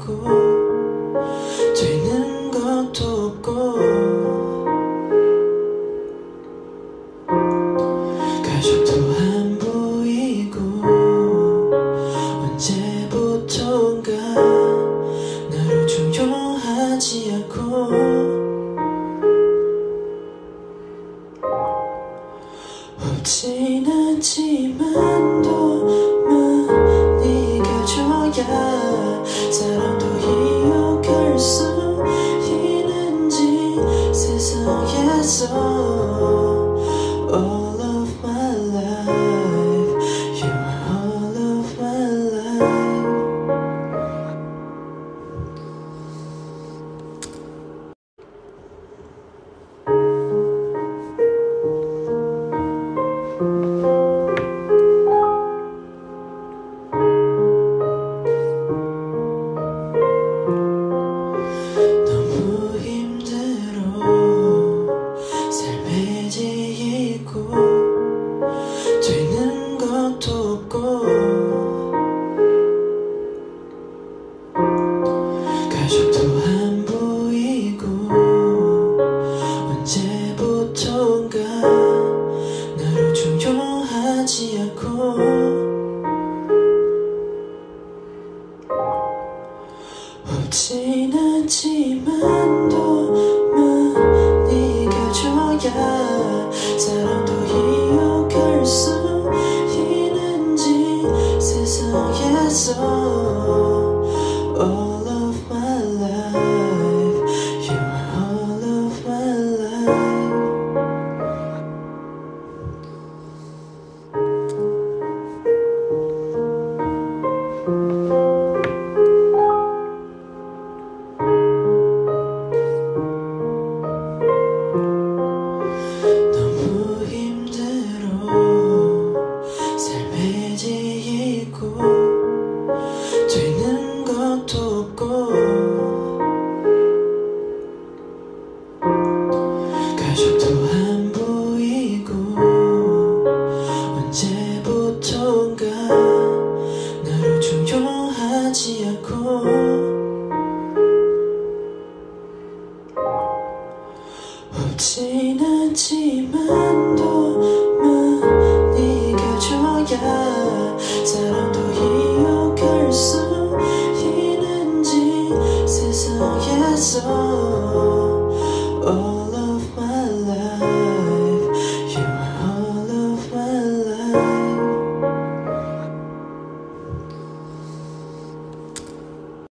없고 되는 것도 없고 가족도 안 보이고 언제부턴가 나를 중요하지 않고 없진 않지만 지나지만 없진 않지만 더 많이 가져야 사랑도 이어갈 수 있는지 세상에서